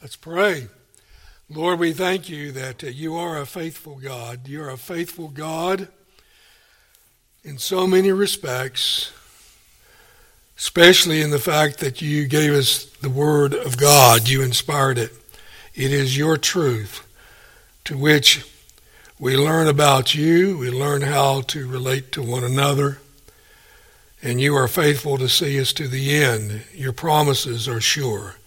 Let's pray. Lord, we thank you that uh, you are a faithful God. You're a faithful God in so many respects, especially in the fact that you gave us the Word of God. You inspired it. It is your truth to which we learn about you, we learn how to relate to one another, and you are faithful to see us to the end. Your promises are sure.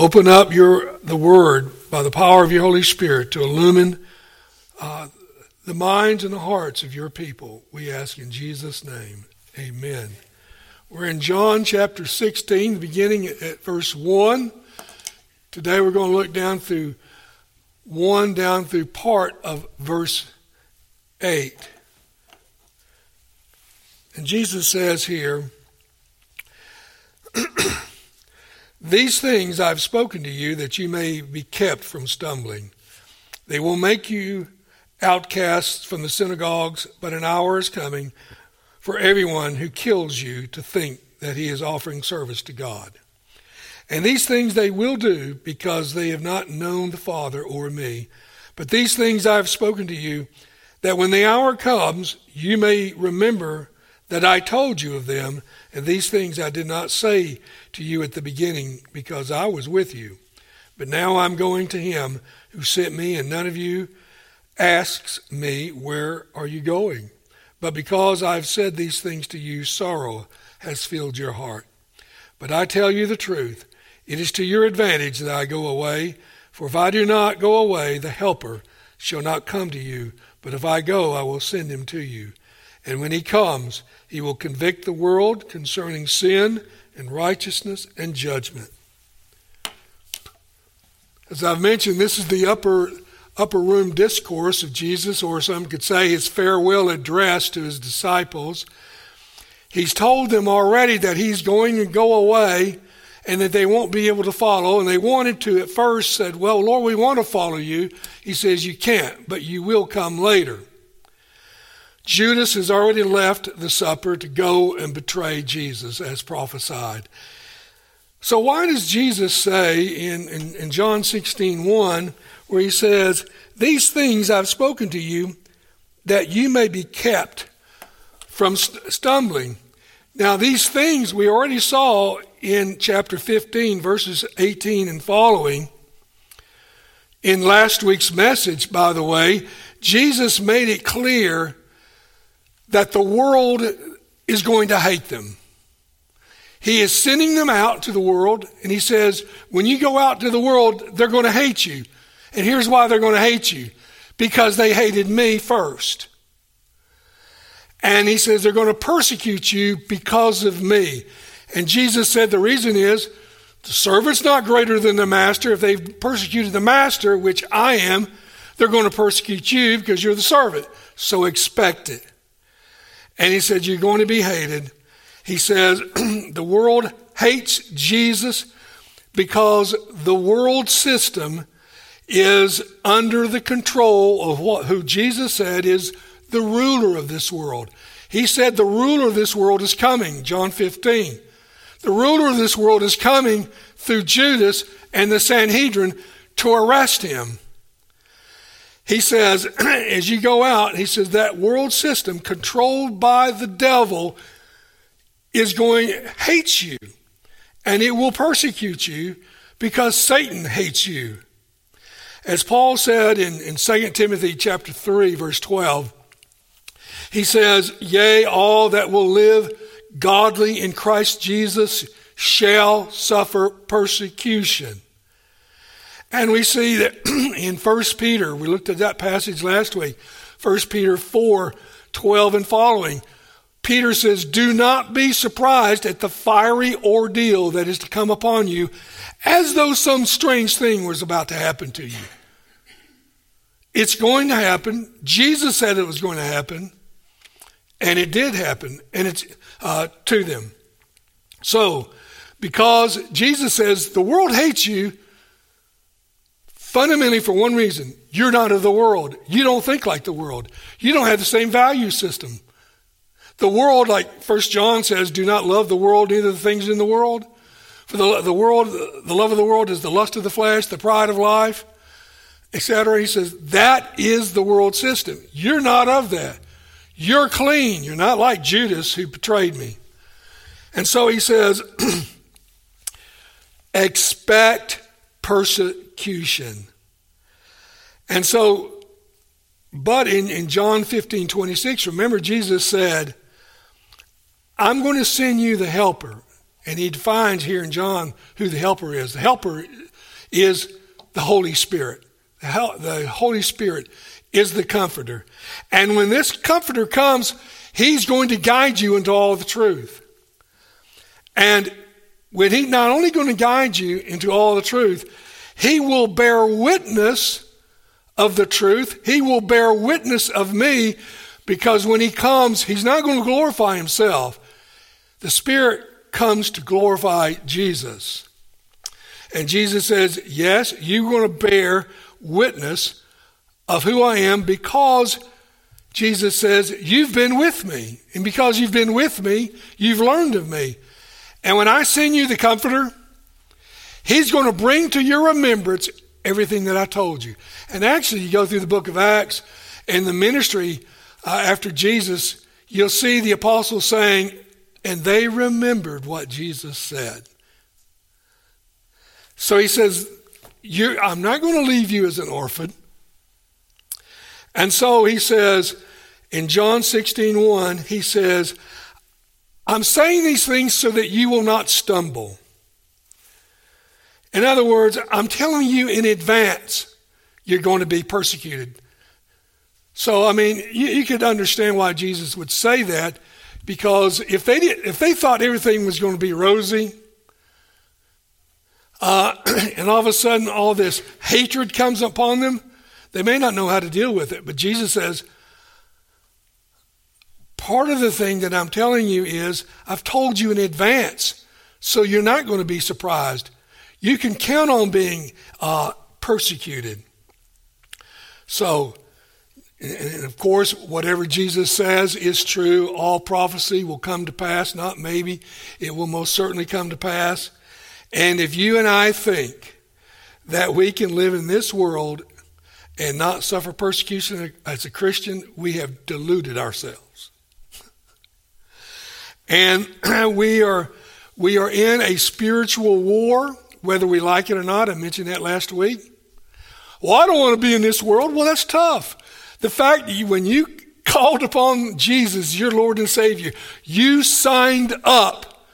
Open up your the Word by the power of your Holy Spirit to illumine uh, the minds and the hearts of your people. We ask in Jesus' name. Amen. We're in John chapter 16, beginning at verse 1. Today we're going to look down through 1 down through part of verse 8. And Jesus says here, These things I've spoken to you that you may be kept from stumbling. They will make you outcasts from the synagogues, but an hour is coming for everyone who kills you to think that he is offering service to God. And these things they will do because they have not known the Father or me. But these things I have spoken to you, that when the hour comes, you may remember that I told you of them, and these things I did not say to you at the beginning, because I was with you. But now I'm going to him who sent me, and none of you asks me, Where are you going? But because I've said these things to you, sorrow has filled your heart. But I tell you the truth, it is to your advantage that I go away, for if I do not go away, the Helper shall not come to you, but if I go, I will send him to you. And when he comes, he will convict the world concerning sin and righteousness and judgment. As I've mentioned, this is the upper upper room discourse of Jesus, or some could say his farewell address to his disciples. He's told them already that he's going to go away and that they won't be able to follow. And they wanted to at first said, Well, Lord, we want to follow you. He says, You can't, but you will come later. Judas has already left the supper to go and betray Jesus as prophesied. So why does Jesus say in, in, in John 16, 1, where he says, These things I've spoken to you, that you may be kept from st- stumbling. Now, these things we already saw in chapter 15, verses 18 and following. In last week's message, by the way, Jesus made it clear that the world is going to hate them. He is sending them out to the world, and he says, when you go out to the world, they're going to hate you. And here's why they're going to hate you because they hated me first. And he says they're going to persecute you because of me. And Jesus said the reason is the servant's not greater than the master. If they've persecuted the master, which I am, they're going to persecute you because you're the servant. So expect it. And he said, You're going to be hated. He says, The world hates Jesus because the world system is under the control of what, who Jesus said is the ruler of this world. He said the ruler of this world is coming, John 15. The ruler of this world is coming through Judas and the Sanhedrin to arrest him. He says, as you go out, he says that world system controlled by the devil is going, hates you, and it will persecute you because Satan hates you. As Paul said in, in 2 Timothy chapter 3, verse 12, he says, Yea, all that will live godly in Christ Jesus shall suffer persecution. And we see that in 1 Peter, we looked at that passage last week, 1 Peter 4 12 and following. Peter says, Do not be surprised at the fiery ordeal that is to come upon you, as though some strange thing was about to happen to you. It's going to happen. Jesus said it was going to happen, and it did happen, and it's uh, to them. So, because Jesus says the world hates you, Fundamentally, for one reason you're not of the world. You don't think like the world. You don't have the same value system. The world, like First John says, do not love the world, neither the things in the world. For the, the world, the love of the world is the lust of the flesh, the pride of life, etc. He says, that is the world system. You're not of that. You're clean. You're not like Judas who betrayed me. And so he says, expect persecution. And so, but in, in John 15, 26, remember Jesus said, I'm going to send you the helper. And he defines here in John who the helper is. The helper is the Holy Spirit. The Holy Spirit is the comforter. And when this comforter comes, he's going to guide you into all the truth. And when he not only going to guide you into all the truth, he will bear witness of the truth. He will bear witness of me because when he comes, he's not going to glorify himself. The Spirit comes to glorify Jesus. And Jesus says, Yes, you're going to bear witness of who I am because Jesus says, You've been with me. And because you've been with me, you've learned of me. And when I send you the Comforter, He's going to bring to your remembrance everything that I told you. And actually, you go through the book of Acts and the ministry uh, after Jesus, you'll see the apostles saying, and they remembered what Jesus said. So he says, I'm not going to leave you as an orphan. And so he says in John 16 1, he says, I'm saying these things so that you will not stumble. In other words, I'm telling you in advance you're going to be persecuted. So, I mean, you, you could understand why Jesus would say that because if they, did, if they thought everything was going to be rosy, uh, and all of a sudden all this hatred comes upon them, they may not know how to deal with it. But Jesus says, part of the thing that I'm telling you is I've told you in advance, so you're not going to be surprised. You can count on being uh, persecuted. So, and of course, whatever Jesus says is true. All prophecy will come to pass, not maybe. It will most certainly come to pass. And if you and I think that we can live in this world and not suffer persecution as a Christian, we have deluded ourselves. and we are, we are in a spiritual war whether we like it or not. I mentioned that last week. Well, I don't want to be in this world. Well, that's tough. The fact that you, when you called upon Jesus, your Lord and Savior, you signed up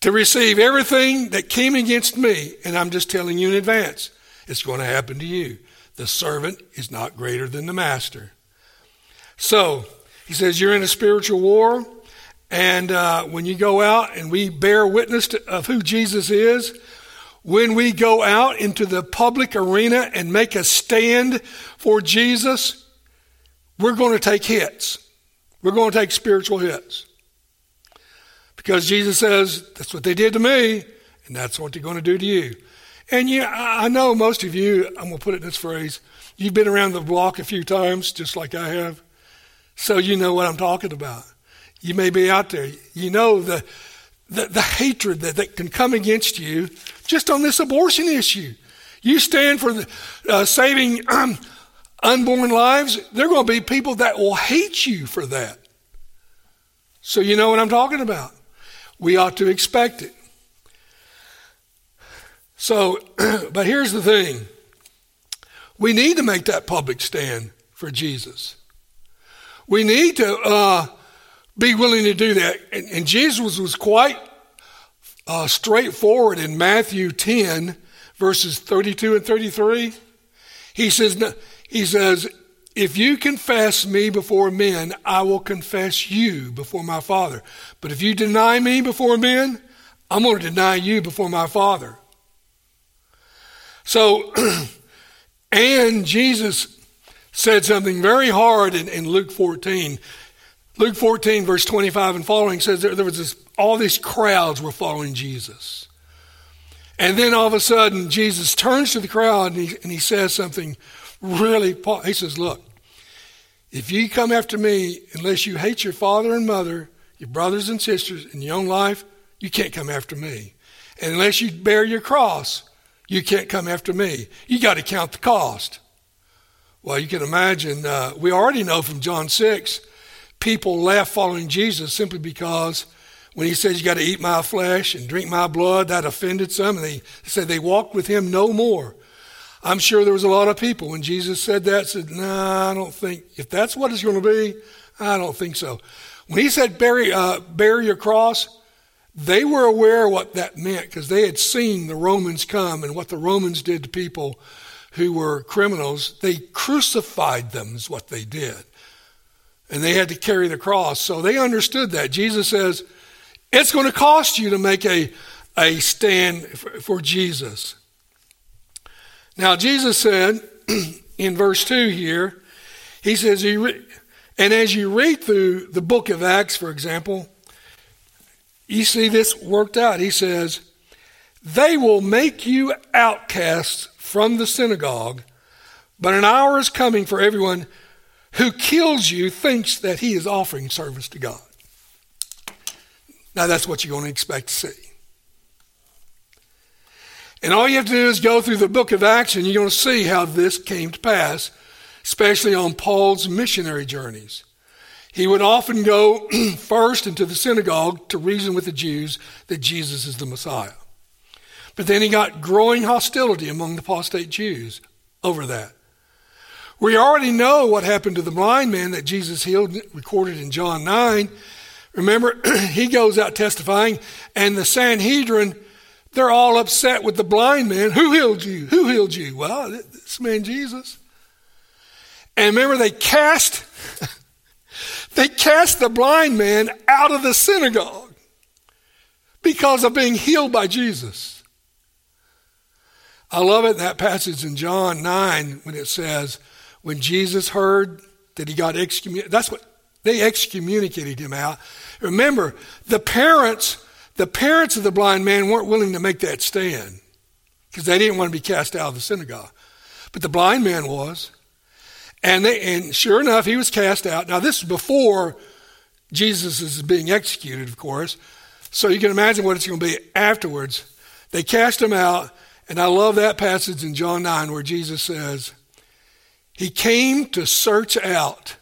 to receive everything that came against me. And I'm just telling you in advance, it's going to happen to you. The servant is not greater than the master. So, he says, You're in a spiritual war. And uh, when you go out and we bear witness to, of who Jesus is, when we go out into the public arena and make a stand for Jesus, we're going to take hits. We're going to take spiritual hits. Because Jesus says, that's what they did to me, and that's what they're going to do to you. And yeah, I know most of you, I'm going to put it in this phrase, you've been around the block a few times, just like I have, so you know what I'm talking about. You may be out there. You know the, the, the hatred that, that can come against you just on this abortion issue. You stand for the, uh, saving um, unborn lives, there are going to be people that will hate you for that. So you know what I'm talking about. We ought to expect it. So, but here's the thing we need to make that public stand for Jesus. We need to uh, be willing to do that. And, and Jesus was quite uh, straightforward in Matthew 10, verses 32 and 33. He says, he says, if you confess me before men, I will confess you before my Father. But if you deny me before men, I'm going to deny you before my Father. So, and Jesus said something very hard in, in Luke 14. Luke 14, verse 25 and following says there, there was this, all these crowds were following Jesus. And then all of a sudden, Jesus turns to the crowd and he, and he says something really, he says, Look, if you come after me, unless you hate your father and mother, your brothers and sisters, and your own life, you can't come after me. And unless you bear your cross, you can't come after me. You got to count the cost. Well, you can imagine, uh, we already know from John 6, people left following Jesus simply because when he says you got to eat my flesh and drink my blood, that offended some. And they said they walked with him no more. I'm sure there was a lot of people when Jesus said that said, "No, nah, I don't think if that's what it's going to be, I don't think so." When he said bury, uh, bear your cross, they were aware of what that meant because they had seen the Romans come and what the Romans did to people who were criminals. They crucified them, is what they did. And they had to carry the cross. So they understood that. Jesus says, it's going to cost you to make a, a stand for, for Jesus. Now, Jesus said in verse 2 here, he says, and as you read through the book of Acts, for example, you see this worked out. He says, They will make you outcasts from the synagogue, but an hour is coming for everyone who kills you thinks that he is offering service to God. Now, that's what you're going to expect to see. And all you have to do is go through the book of Acts, and you're going to see how this came to pass, especially on Paul's missionary journeys. He would often go first into the synagogue to reason with the Jews that Jesus is the Messiah. But then he got growing hostility among the apostate Jews over that. We already know what happened to the blind man that Jesus healed, recorded in John 9. Remember, he goes out testifying, and the Sanhedrin, they're all upset with the blind man. Who healed you? Who healed you? Well, this man Jesus. And remember, they cast they cast the blind man out of the synagogue because of being healed by Jesus. I love it that passage in John 9 when it says, when Jesus heard that he got excommunicated, that's what they excommunicated him out. Remember, the parents, the parents of the blind man weren't willing to make that stand because they didn't want to be cast out of the synagogue. But the blind man was. And, they, and sure enough, he was cast out. Now, this is before Jesus is being executed, of course. So you can imagine what it's going to be afterwards. They cast him out, and I love that passage in John 9 where Jesus says, He came to search out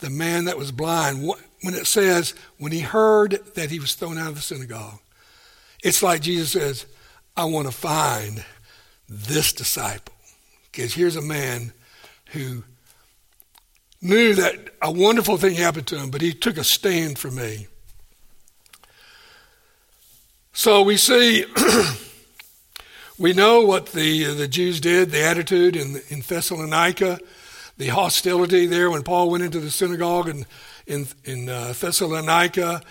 the man that was blind. When it says, when he heard that he was thrown out of the synagogue, it's like Jesus says, I want to find this disciple. Because here's a man who knew that a wonderful thing happened to him, but he took a stand for me. So we see, we know what the, the Jews did, the attitude in, in Thessalonica, the hostility there when Paul went into the synagogue in, in, in uh, Thessalonica.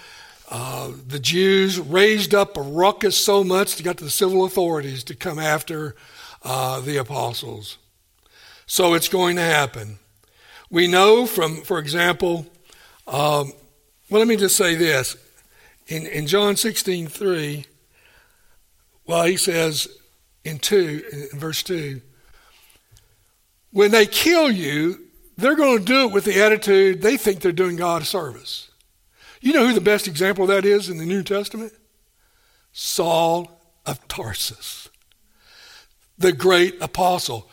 Uh, the Jews raised up a ruckus so much they got the civil authorities to come after uh, the apostles. So it's going to happen. We know from, for example, um, well, let me just say this. In, in John 16, 3, well, he says in 2, in verse 2, when they kill you, they're going to do it with the attitude they think they're doing God a service. You know who the best example of that is in the New Testament? Saul of Tarsus, the great apostle.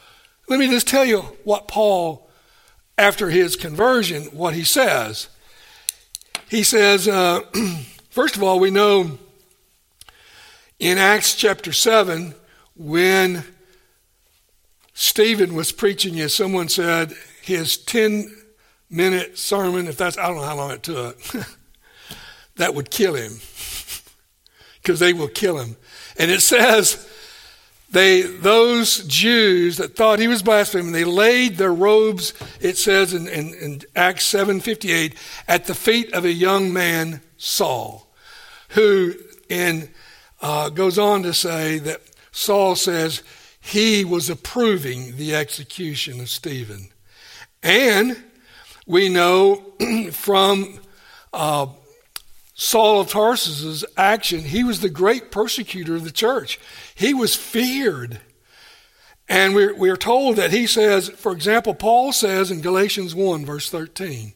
Let me just tell you what Paul after his conversion what he says. He says, uh, first of all, we know in Acts chapter 7 when Stephen was preaching, as someone said, his 10 minute sermon, if that's, I don't know how long it took, that would kill him. Because they will kill him. And it says, they, those Jews that thought he was blaspheming, they laid their robes, it says in, in, in Acts 7.58, at the feet of a young man, Saul, who in, uh, goes on to say that Saul says he was approving the execution of Stephen. And we know from uh, Saul of Tarsus's action, he was the great persecutor of the church. He was feared. And we're, we're told that he says, for example, Paul says in Galatians 1, verse 13,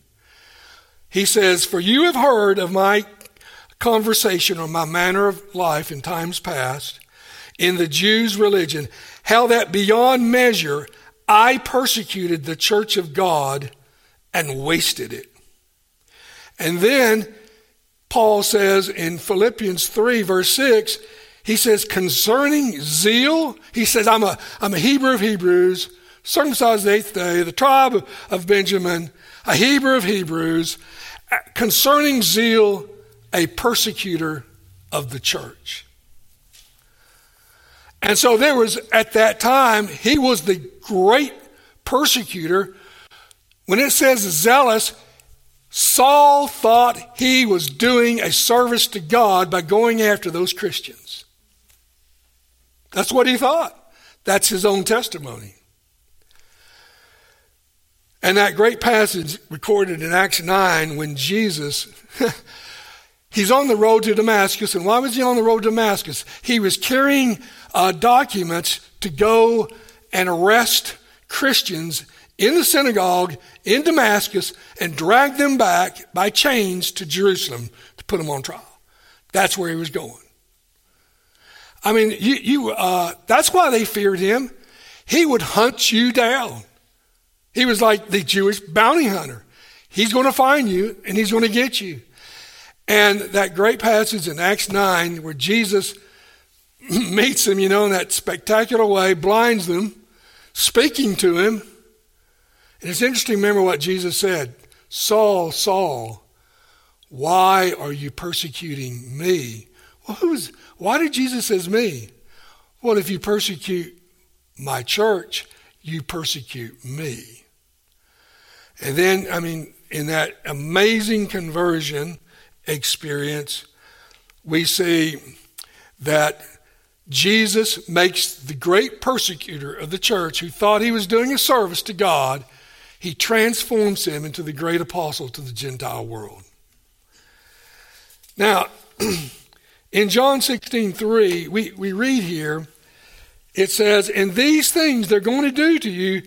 he says, For you have heard of my conversation or my manner of life in times past in the Jews' religion, how that beyond measure I persecuted the church of God and wasted it. And then Paul says in Philippians 3, verse 6, he says, concerning zeal, he says, I'm a, I'm a Hebrew of Hebrews, circumcised the eighth day, the tribe of Benjamin, a Hebrew of Hebrews, concerning zeal, a persecutor of the church. And so there was, at that time, he was the great persecutor. When it says zealous, Saul thought he was doing a service to God by going after those Christians. That's what he thought. That's his own testimony. And that great passage recorded in Acts 9 when Jesus He's on the road to Damascus. And why was he on the road to Damascus? He was carrying uh, documents to go and arrest Christians in the synagogue in Damascus and drag them back by chains to Jerusalem to put them on trial. That's where he was going. I mean, you, you, uh, that's why they feared him. He would hunt you down. He was like the Jewish bounty hunter. He's going to find you and he's going to get you. And that great passage in Acts 9 where Jesus meets them, you know, in that spectacular way, blinds them, speaking to him. And it's interesting remember what Jesus said Saul, Saul, why are you persecuting me? Well, who's, why did Jesus says me? Well, if you persecute my church, you persecute me. And then, I mean, in that amazing conversion, experience, we see that Jesus makes the great persecutor of the church who thought he was doing a service to God, he transforms him into the great apostle to the Gentile world. Now, in John 16, 3, we, we read here, it says, And these things they're going to do to you.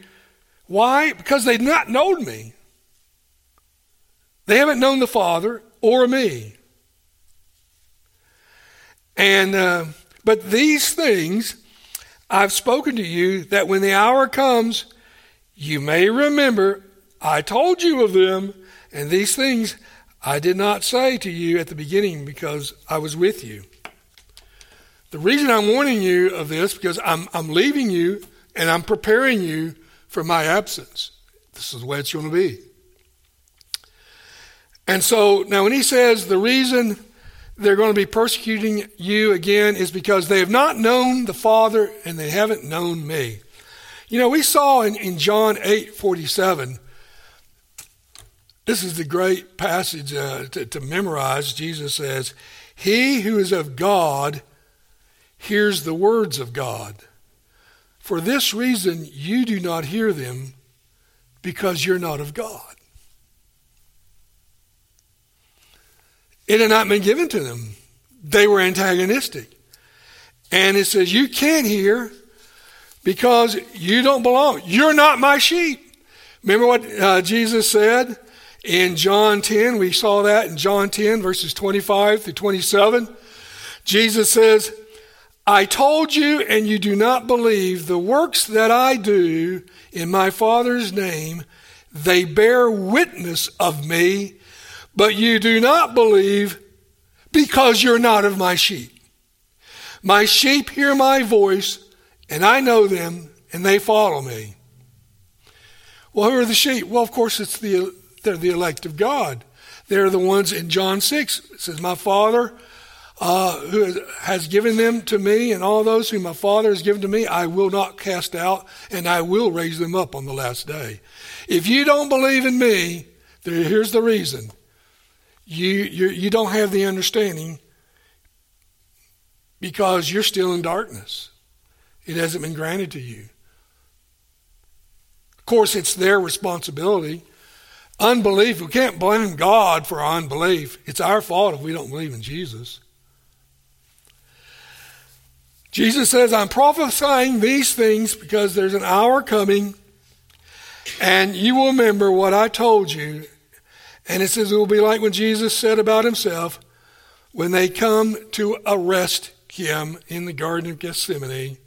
Why? Because they've not known me. They haven't known the Father or me. And uh, but these things I've spoken to you that when the hour comes, you may remember I told you of them, and these things I did not say to you at the beginning because I was with you. The reason I'm warning you of this because I'm I'm leaving you and I'm preparing you for my absence. This is the way it's going to be. And so now when he says the reason they're going to be persecuting you again is because they have not known the Father and they haven't known me. You know, we saw in, in John 8 47, this is the great passage uh, to, to memorize. Jesus says, He who is of God hears the words of God. For this reason, you do not hear them because you're not of God. It had not been given to them. They were antagonistic. And it says, You can't hear because you don't belong. You're not my sheep. Remember what uh, Jesus said in John 10? We saw that in John 10, verses 25 to 27. Jesus says, I told you, and you do not believe the works that I do in my Father's name, they bear witness of me, but you do not believe because you're not of my sheep. My sheep hear my voice, and I know them, and they follow me. Well, who are the sheep? Well, of course, it's the, they're the elect of God. They're the ones in John 6. It says, My Father uh, who has given them to me, and all those whom my Father has given to me, I will not cast out, and I will raise them up on the last day. If you don't believe in me, here's the reason you, you, you don't have the understanding because you're still in darkness. It hasn't been granted to you. Of course, it's their responsibility. Unbelief, we can't blame God for our unbelief. It's our fault if we don't believe in Jesus. Jesus says, I'm prophesying these things because there's an hour coming, and you will remember what I told you and it says it will be like when Jesus said about himself, when they come to arrest him in the Garden of Gethsemane,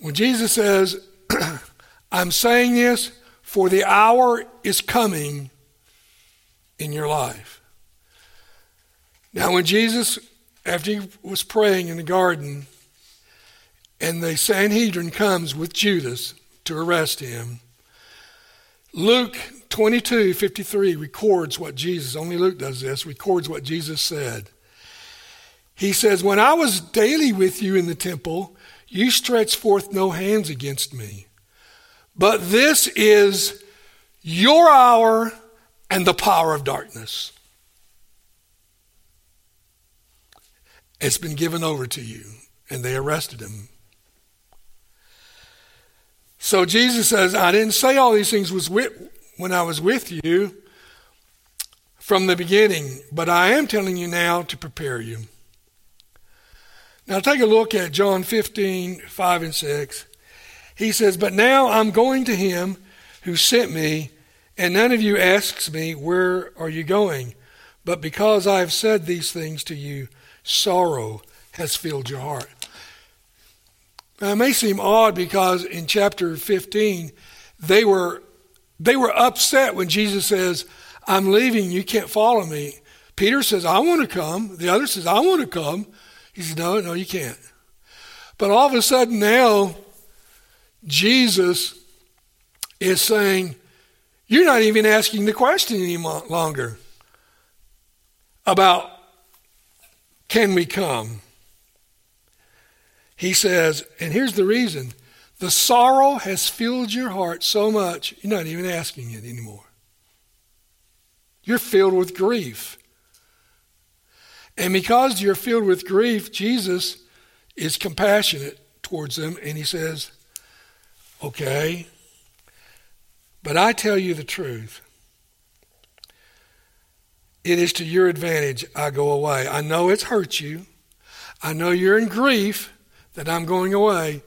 when Jesus says, I'm saying this for the hour is coming in your life. Now, when Jesus, after he was praying in the garden, and the Sanhedrin comes with Judas to arrest him, Luke 22 53 records what Jesus, only Luke does this, records what Jesus said. He says, When I was daily with you in the temple, you stretched forth no hands against me. But this is your hour and the power of darkness. It's been given over to you. And they arrested him. So Jesus says, I didn't say all these things was with, when I was with you from the beginning, but I am telling you now to prepare you. Now take a look at John 15, 5 and 6. He says, But now I'm going to him who sent me, and none of you asks me, Where are you going? But because I have said these things to you, sorrow has filled your heart. Now, it may seem odd because in chapter 15, they were, they were upset when Jesus says, I'm leaving, you can't follow me. Peter says, I want to come. The other says, I want to come. He says, No, no, you can't. But all of a sudden now, Jesus is saying, You're not even asking the question any longer about can we come? He says, and here's the reason the sorrow has filled your heart so much, you're not even asking it anymore. You're filled with grief. And because you're filled with grief, Jesus is compassionate towards them and he says, Okay, but I tell you the truth. It is to your advantage I go away. I know it's hurt you. I know you're in grief that I'm going away.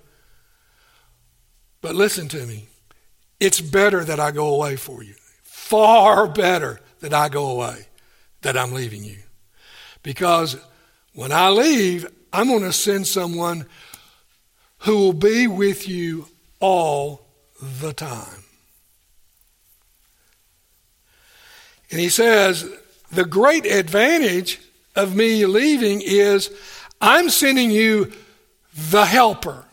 But listen to me. It's better that I go away for you. Far better that I go away, that I'm leaving you. Because when I leave, I'm going to send someone who will be with you all the time. And he says, the great advantage of me leaving is I'm sending you the helper,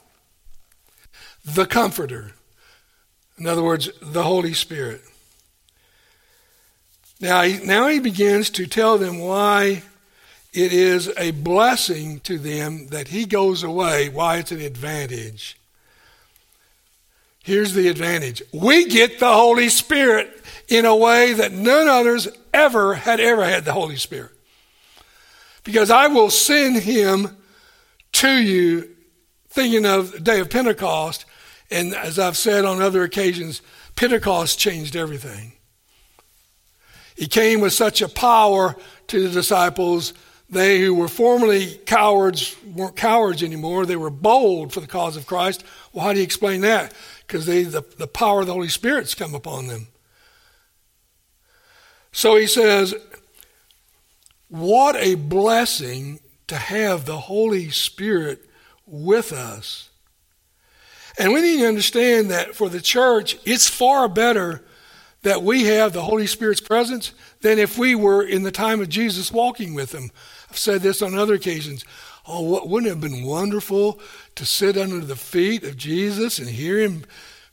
the comforter. In other words, the Holy Spirit. Now now he begins to tell them why it is a blessing to them that he goes away, why it's an advantage. Here's the advantage we get the Holy Spirit in a way that none others ever had ever had the Holy Spirit. Because I will send him to you, thinking of the day of Pentecost, and as I've said on other occasions, Pentecost changed everything. He came with such a power to the disciples they who were formerly cowards weren't cowards anymore. They were bold for the cause of Christ. Well, how do you explain that? Because the, the power of the Holy Spirit's come upon them. So he says, What a blessing to have the Holy Spirit with us. And we need to understand that for the church, it's far better that we have the Holy Spirit's presence than if we were in the time of Jesus walking with him. I've said this on other occasions. Oh, wouldn't it have been wonderful to sit under the feet of Jesus and hear him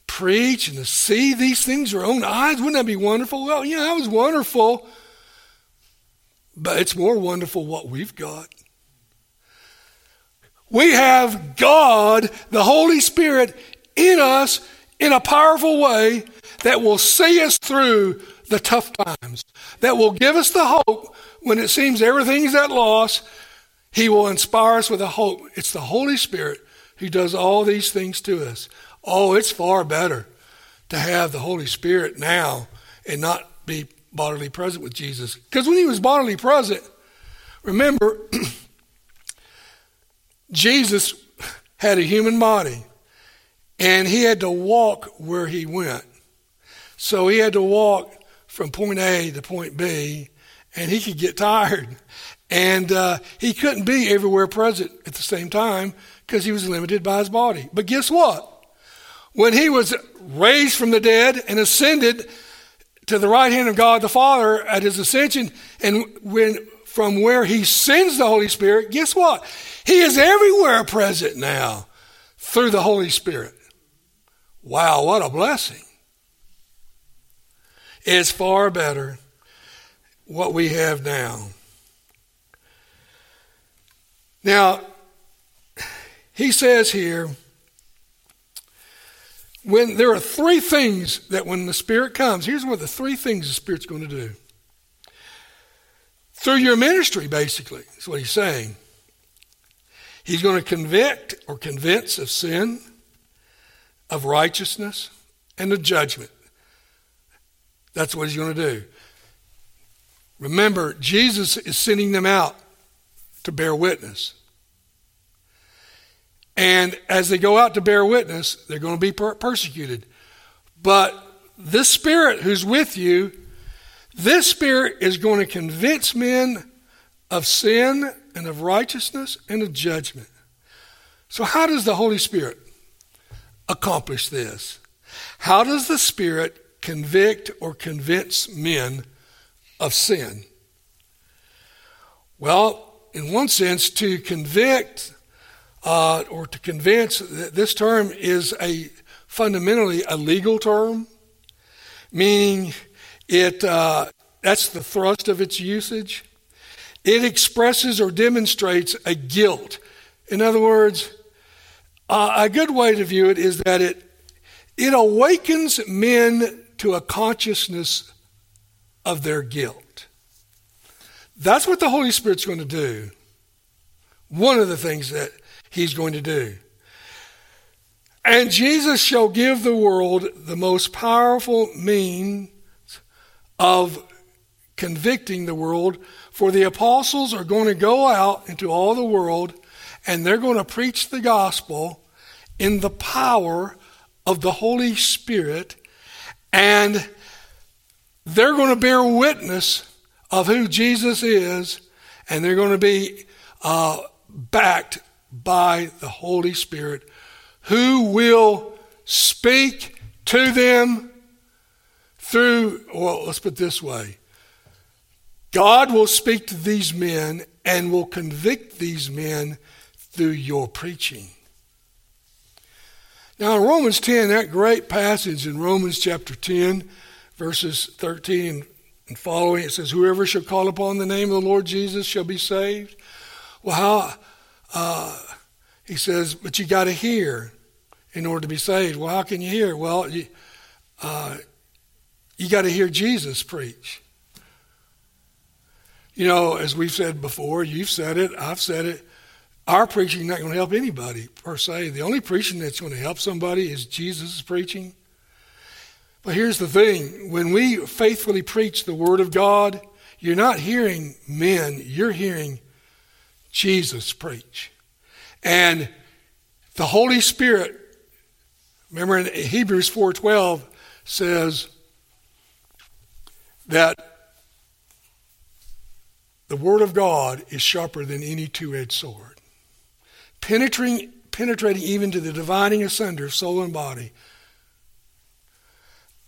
preach and to see these things with our own eyes? Wouldn't that be wonderful? Well, yeah, that was wonderful. But it's more wonderful what we've got. We have God, the Holy Spirit, in us in a powerful way that will see us through the tough times, that will give us the hope when it seems everything's at loss, He will inspire us with a hope. It's the Holy Spirit who does all these things to us. Oh, it's far better to have the Holy Spirit now and not be bodily present with Jesus. Because when He was bodily present, remember, Jesus had a human body and He had to walk where He went. So He had to walk from point A to point B and he could get tired. And uh, he couldn't be everywhere present at the same time because he was limited by his body. But guess what? When he was raised from the dead and ascended to the right hand of God the Father at his ascension, and when from where he sends the Holy Spirit, guess what? He is everywhere present now through the Holy Spirit. Wow, what a blessing. It's far better what we have now. Now, he says here, when there are three things that when the Spirit comes, here's what the three things the Spirit's going to do. Through your ministry, basically, is what he's saying. He's going to convict or convince of sin, of righteousness, and of judgment. That's what he's going to do. Remember, Jesus is sending them out to bear witness. And as they go out to bear witness, they're going to be per- persecuted. But this Spirit who's with you, this Spirit is going to convince men of sin and of righteousness and of judgment. So, how does the Holy Spirit accomplish this? How does the Spirit convict or convince men of sin? Well, in one sense, to convict uh, or to convince, this term is a fundamentally a legal term, meaning it uh, that's the thrust of its usage. It expresses or demonstrates a guilt. In other words, uh, a good way to view it is that it it awakens men to a consciousness of their guilt. That's what the Holy Spirit's going to do. One of the things that he's going to do. And Jesus shall give the world the most powerful means of convicting the world, for the apostles are going to go out into all the world and they're going to preach the gospel in the power of the Holy Spirit, and they're going to bear witness of who Jesus is, and they're going to be uh, backed by the Holy Spirit who will speak to them through, well, let's put this way God will speak to these men and will convict these men through your preaching. Now, in Romans 10, that great passage in Romans chapter 10, verses 13 and following, it says, Whoever shall call upon the name of the Lord Jesus shall be saved. Well, how, uh, he says, but you got to hear in order to be saved. Well, how can you hear? Well, you, uh, you got to hear Jesus preach. You know, as we've said before, you've said it, I've said it. Our preaching not going to help anybody per se. The only preaching that's going to help somebody is Jesus' preaching. But here's the thing when we faithfully preach the Word of God, you're not hearing men, you're hearing Jesus preach. And the Holy Spirit, remember in Hebrews 4:12 says that the word of God is sharper than any two-edged sword, penetrating penetrating even to the dividing asunder of soul and body.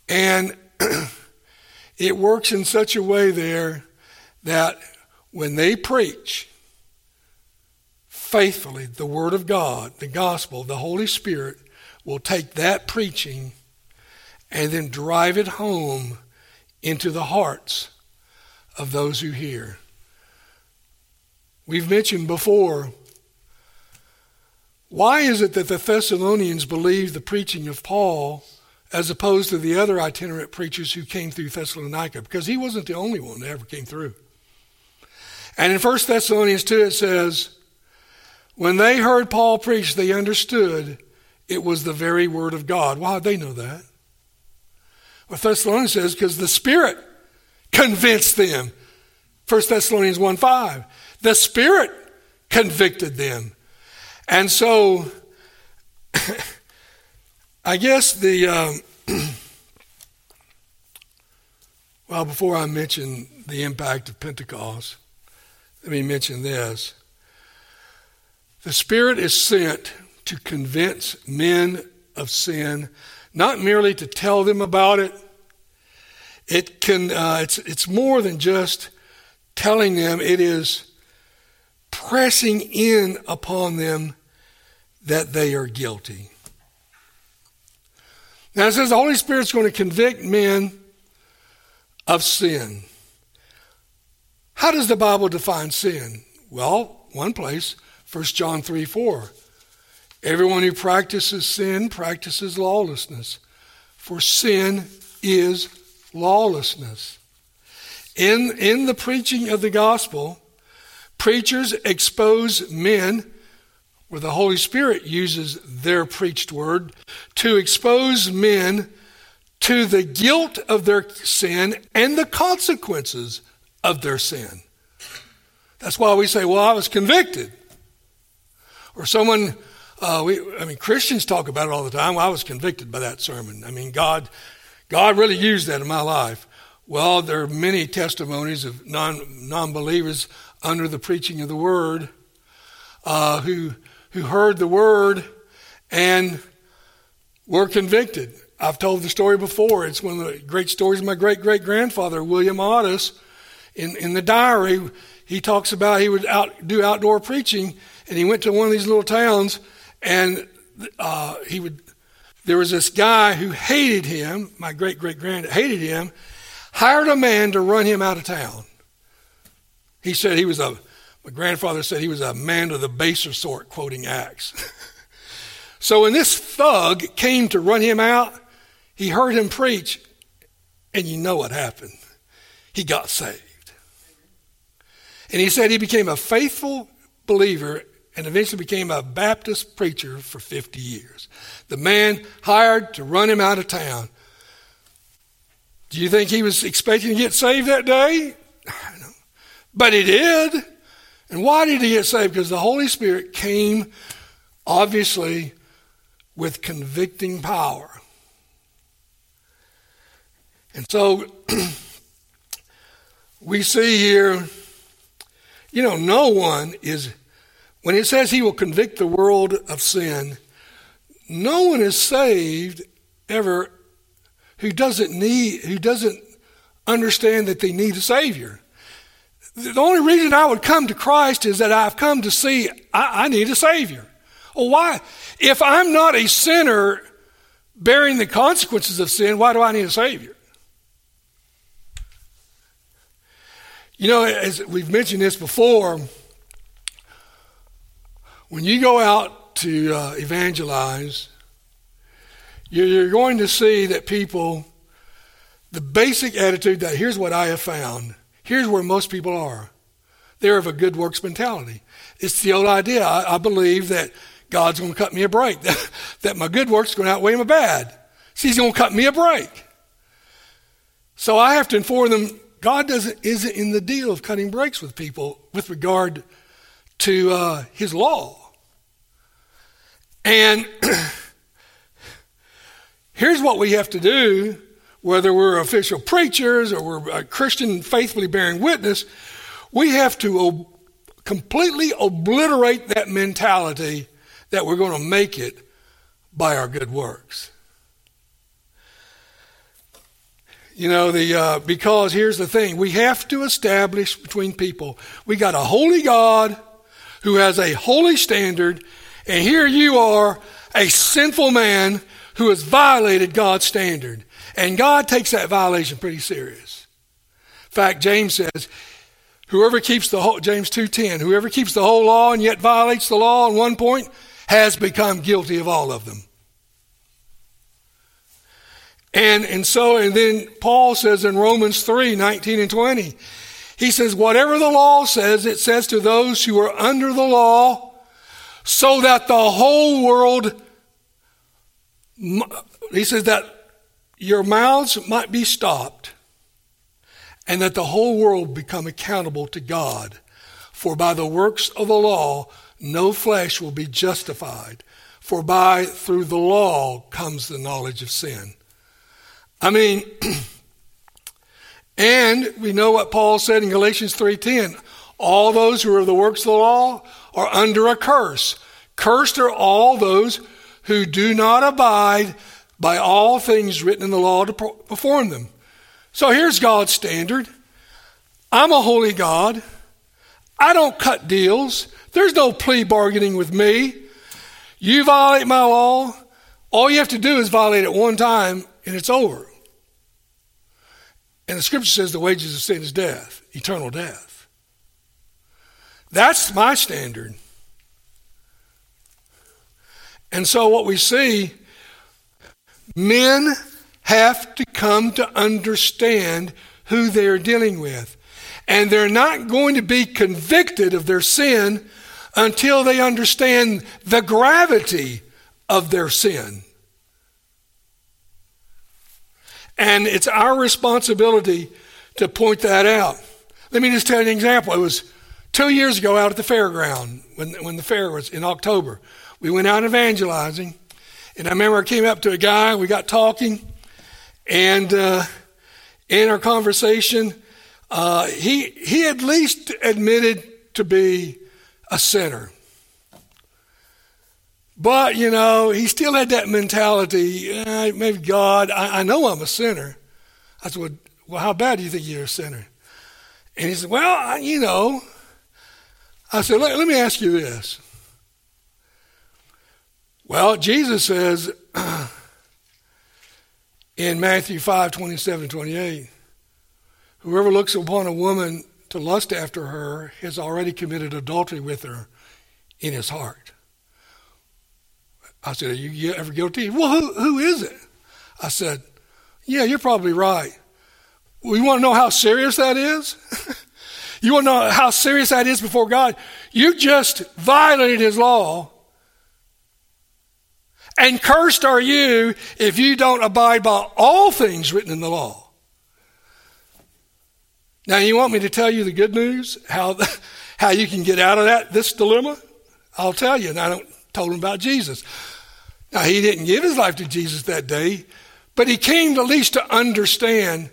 And it works in such a way there that when they preach, faithfully the Word of God, the gospel, the Holy Spirit will take that preaching and then drive it home into the hearts of those who hear. We've mentioned before why is it that the Thessalonians believed the preaching of Paul as opposed to the other itinerant preachers who came through Thessalonica? Because he wasn't the only one that ever came through. And in 1 Thessalonians 2, it says, when they heard Paul preach, they understood it was the very word of God. Why did they know that? Well, Thessalonians says, because the Spirit convinced them. 1 Thessalonians 1 5. The Spirit convicted them. And so, I guess the, um, Well, before I mention the impact of Pentecost, let me mention this. The Spirit is sent to convince men of sin, not merely to tell them about it. It can, uh, it's, it's more than just telling them, it is pressing in upon them that they are guilty. Now it says the Holy Spirit's going to convict men of sin. How does the Bible define sin? Well, one place, 1 John 3 4. Everyone who practices sin practices lawlessness, for sin is lawlessness. In, in the preaching of the gospel, preachers expose men, where the Holy Spirit uses their preached word, to expose men to the guilt of their sin and the consequences of their sin. That's why we say, well, I was convicted. Or someone, uh, we, I mean, Christians talk about it all the time. Well, I was convicted by that sermon. I mean, God, God really used that in my life. Well, there are many testimonies of non believers under the preaching of the word uh, who who heard the word and were convicted. I've told the story before. It's one of the great stories of my great great grandfather, William Otis. In, in the diary, he talks about he would out, do outdoor preaching, and he went to one of these little towns, and uh, he would. There was this guy who hated him. My great great grand hated him, hired a man to run him out of town. He said he was a, my grandfather said he was a man of the baser sort, quoting Acts. so when this thug came to run him out, he heard him preach, and you know what happened. He got saved. And he said he became a faithful believer and eventually became a Baptist preacher for 50 years. The man hired to run him out of town do you think he was expecting to get saved that day? But he did. And why did he get saved? Because the Holy Spirit came, obviously, with convicting power. And so we see here, you know, no one is, when it says he will convict the world of sin, no one is saved ever who doesn't need, who doesn't understand that they need a Savior. The only reason I would come to Christ is that I've come to see I, I need a Savior. Well, why? If I'm not a sinner bearing the consequences of sin, why do I need a Savior? You know, as we've mentioned this before, when you go out to uh, evangelize, you're going to see that people, the basic attitude that here's what I have found, here's where most people are. They're of a good works mentality. It's the old idea. I, I believe that God's going to cut me a break, that, my good works going to outweigh my bad. So he's going to cut me a break. So I have to inform them God doesn't isn't in the deal of cutting breaks with people with regard to uh, His law. And Here's what we have to do, whether we're official preachers or we're a Christian faithfully bearing witness, we have to ob- completely obliterate that mentality that we're going to make it by our good works. You know, the uh, because here's the thing: we have to establish between people. We got a holy God who has a holy standard, and here you are, a sinful man who has violated God's standard. And God takes that violation pretty serious. In fact, James says, whoever keeps the whole, James 2.10, whoever keeps the whole law and yet violates the law on one point has become guilty of all of them. And, and so, and then Paul says in Romans 3, 19 and 20, he says, whatever the law says, it says to those who are under the law, so that the whole world he says that your mouths might be stopped and that the whole world become accountable to God. For by the works of the law, no flesh will be justified. For by, through the law, comes the knowledge of sin. I mean, And we know what Paul said in Galatians 3:10. All those who are of the works of the law are under a curse. Cursed are all those who do not abide by all things written in the law to perform them. So here's God's standard. I'm a holy God. I don't cut deals. There's no plea bargaining with me. You violate my law, all you have to do is violate it one time and it's over. And the scripture says the wages of sin is death, eternal death. That's my standard. And so what we see, men have to come to understand who they're dealing with. And they're not going to be convicted of their sin until they understand the gravity of their sin. And it's our responsibility to point that out. Let me just tell you an example. It was two years ago out at the fairground when, when the fair was in October. We went out evangelizing, and I remember I came up to a guy, we got talking, and uh, in our conversation, uh, he, he at least admitted to be a sinner. But, you know, he still had that mentality. Eh, maybe God, I, I, know I'm a sinner. I said, well, well, how bad do you think you're a sinner? And he said, well, I, you know. I said, let, let me ask you this. Well, Jesus says in Matthew 5 27 28, whoever looks upon a woman to lust after her has already committed adultery with her in his heart. I said, Are you ever guilty? Well, who, who is it? I said, Yeah, you're probably right. You want to know how serious that is? you want to know how serious that is before God? You just violated His law. And cursed are you if you don't abide by all things written in the law. Now, you want me to tell you the good news? How, how you can get out of that, this dilemma? I'll tell you. And I don't told him about Jesus. Now, he didn't give his life to Jesus that day, but he came at least to understand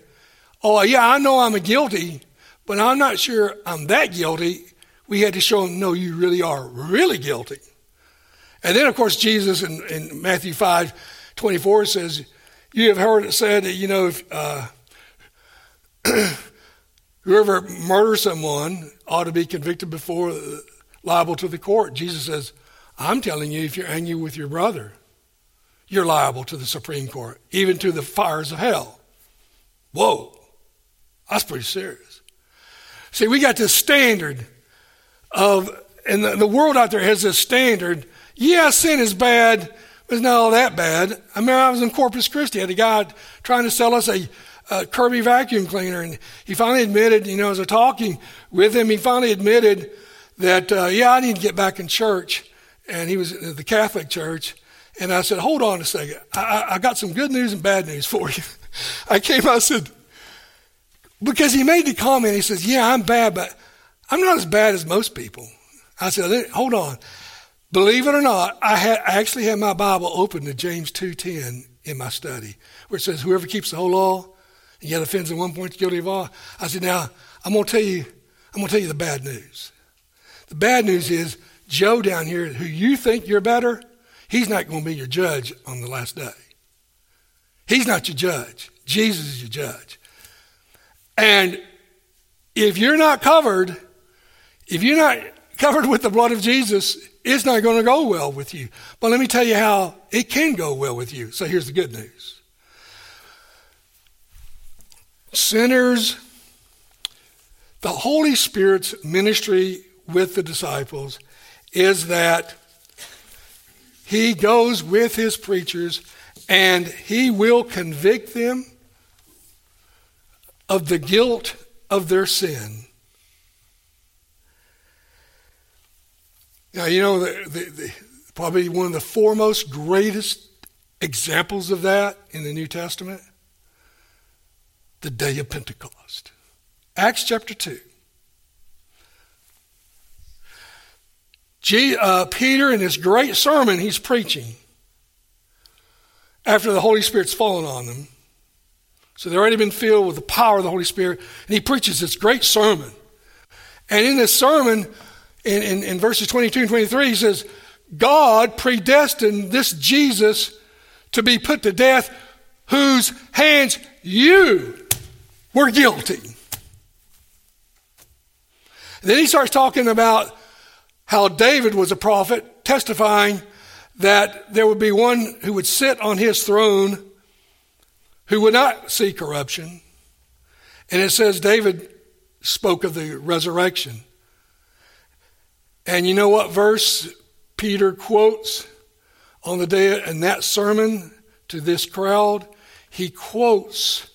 oh, yeah, I know I'm guilty, but I'm not sure I'm that guilty. We had to show him, no, you really are really guilty. And then, of course, Jesus in, in Matthew 5 24 says, You have heard it said that, you know, if, uh, whoever murders someone ought to be convicted before liable to the court. Jesus says, I'm telling you, if you're angry with your brother, you're liable to the Supreme Court, even to the fires of hell. Whoa, that's pretty serious. See, we got this standard of, and the, the world out there has this standard. Yeah, sin is bad, but it's not all that bad. I remember I was in Corpus Christi, I had a guy trying to sell us a, a Kirby vacuum cleaner, and he finally admitted, you know, as I was talking with him, he finally admitted that, uh, yeah, I need to get back in church. And he was at the Catholic Church. And I said, hold on a second. I, I got some good news and bad news for you. I came, I said, because he made the comment, he says, yeah, I'm bad, but I'm not as bad as most people. I said, hold on. Believe it or not, I, had, I actually had my Bible open to James 2.10 in my study, where it says, whoever keeps the whole law and yet offends in one point is guilty of all. I said, now, I'm going to tell you, I'm going to tell you the bad news. The bad news is Joe down here, who you think you're better, He's not going to be your judge on the last day. He's not your judge. Jesus is your judge. And if you're not covered, if you're not covered with the blood of Jesus, it's not going to go well with you. But let me tell you how it can go well with you. So here's the good news sinners, the Holy Spirit's ministry with the disciples is that he goes with his preachers and he will convict them of the guilt of their sin. Now, you know, the, the, the, probably one of the foremost, greatest examples of that in the New Testament the day of Pentecost. Acts chapter 2. G, uh, Peter, in his great sermon, he's preaching after the Holy Spirit's fallen on them. So they've already been filled with the power of the Holy Spirit. And he preaches this great sermon. And in this sermon, in, in, in verses 22 and 23, he says, God predestined this Jesus to be put to death, whose hands you were guilty. then he starts talking about how David was a prophet, testifying that there would be one who would sit on his throne who would not see corruption. And it says David spoke of the resurrection. And you know what verse Peter quotes on the day in that sermon to this crowd? He quotes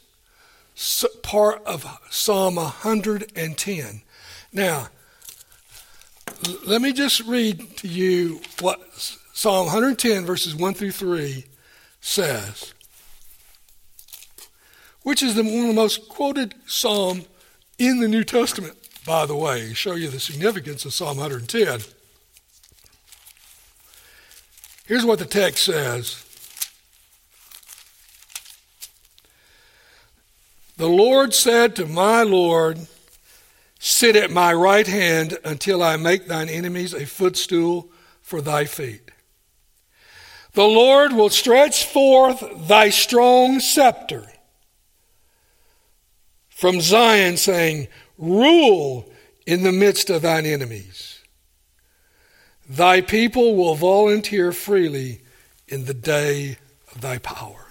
part of Psalm 110. Now, let me just read to you what Psalm 110, verses 1 through 3 says, which is the, one of the most quoted psalm in the New Testament, by the way, show you the significance of Psalm 110. Here's what the text says The Lord said to my Lord, Sit at my right hand until I make thine enemies a footstool for thy feet. The Lord will stretch forth thy strong scepter from Zion, saying, Rule in the midst of thine enemies. Thy people will volunteer freely in the day of thy power.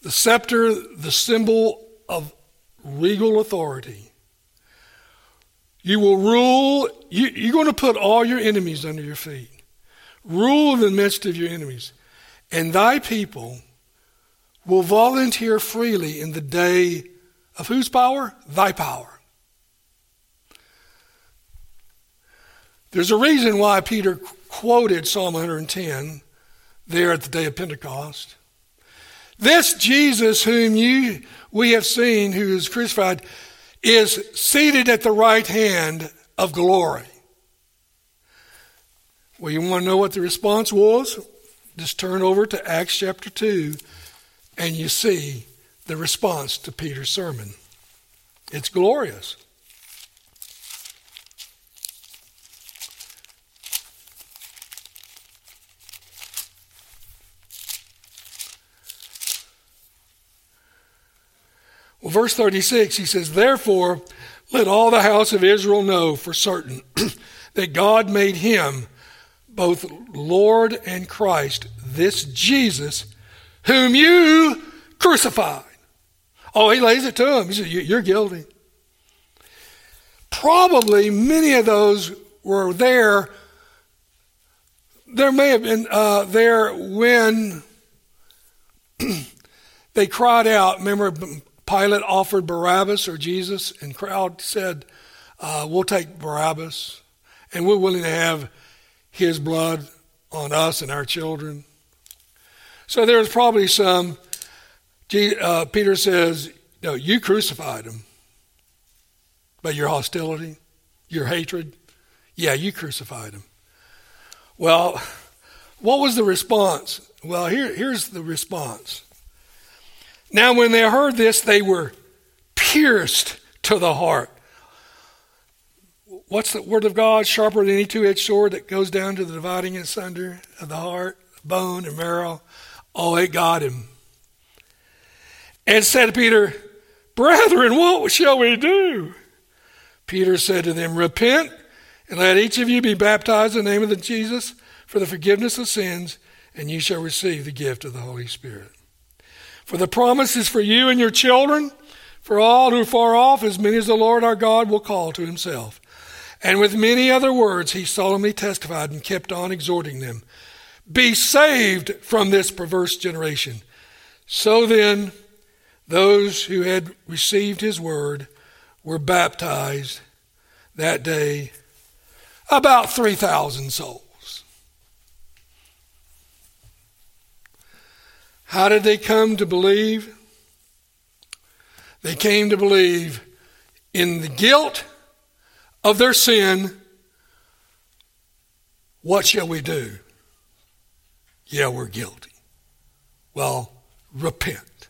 The scepter, the symbol of regal authority. You will rule, you, you're going to put all your enemies under your feet. Rule in the midst of your enemies. And thy people will volunteer freely in the day of whose power? Thy power. There's a reason why Peter quoted Psalm 110 there at the day of Pentecost. This Jesus whom you we have seen who is crucified is seated at the right hand of glory. Well, you want to know what the response was? Just turn over to Acts chapter 2 and you see the response to Peter's sermon. It's glorious. Well, verse 36, he says, Therefore, let all the house of Israel know for certain that God made him both Lord and Christ, this Jesus whom you crucified. Oh, he lays it to him. He says, You're guilty. Probably many of those were there. There may have been uh, there when they cried out. Remember, Pilate offered Barabbas or Jesus, and crowd said, uh, "We'll take Barabbas, and we're willing to have his blood on us and our children." So there was probably some. Uh, Peter says, "No, you crucified him, but your hostility, your hatred, yeah, you crucified him." Well, what was the response? Well, here, here's the response. Now, when they heard this, they were pierced to the heart. What's the word of God? Sharper than any two edged sword that goes down to the dividing asunder of the heart, bone, and marrow. Oh, it got him. And said to Peter, Brethren, what shall we do? Peter said to them, Repent and let each of you be baptized in the name of the Jesus for the forgiveness of sins, and you shall receive the gift of the Holy Spirit. For the promise is for you and your children, for all who are far off, as many as the Lord our God will call to himself. And with many other words he solemnly testified and kept on exhorting them be saved from this perverse generation. So then, those who had received his word were baptized that day, about 3,000 souls. How did they come to believe? They came to believe in the guilt of their sin. What shall we do? Yeah, we're guilty. Well, repent.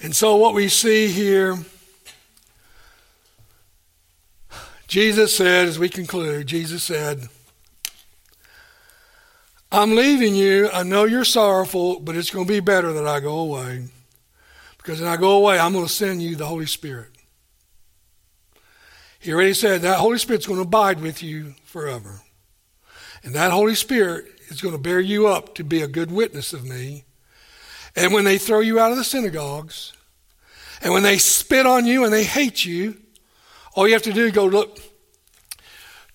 And so, what we see here, Jesus said, as we conclude, Jesus said, I'm leaving you. I know you're sorrowful, but it's going to be better that I go away. Because when I go away, I'm going to send you the Holy Spirit. He already said that Holy Spirit's going to abide with you forever. And that Holy Spirit is going to bear you up to be a good witness of me. And when they throw you out of the synagogues, and when they spit on you and they hate you, all you have to do is go look.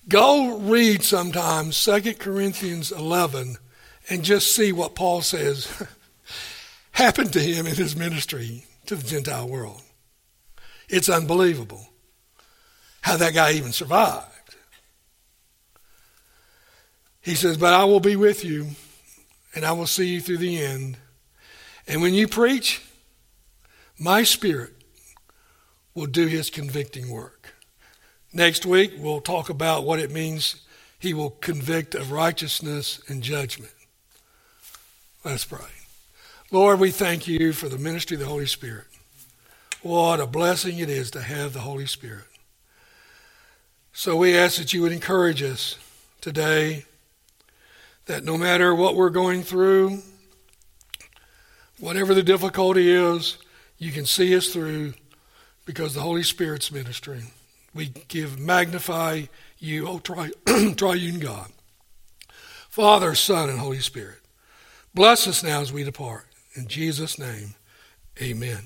Go read sometimes 2 Corinthians 11 and just see what Paul says happened to him in his ministry to the Gentile world. It's unbelievable how that guy even survived. He says, But I will be with you, and I will see you through the end. And when you preach, my spirit will do his convicting work. Next week, we'll talk about what it means he will convict of righteousness and judgment. Let's pray. Lord, we thank you for the ministry of the Holy Spirit. What a blessing it is to have the Holy Spirit. So we ask that you would encourage us today that no matter what we're going through, whatever the difficulty is, you can see us through because the Holy Spirit's ministry. We give, magnify you, oh, tri- triune God. Father, Son, and Holy Spirit. Bless us now as we depart. In Jesus' name, amen.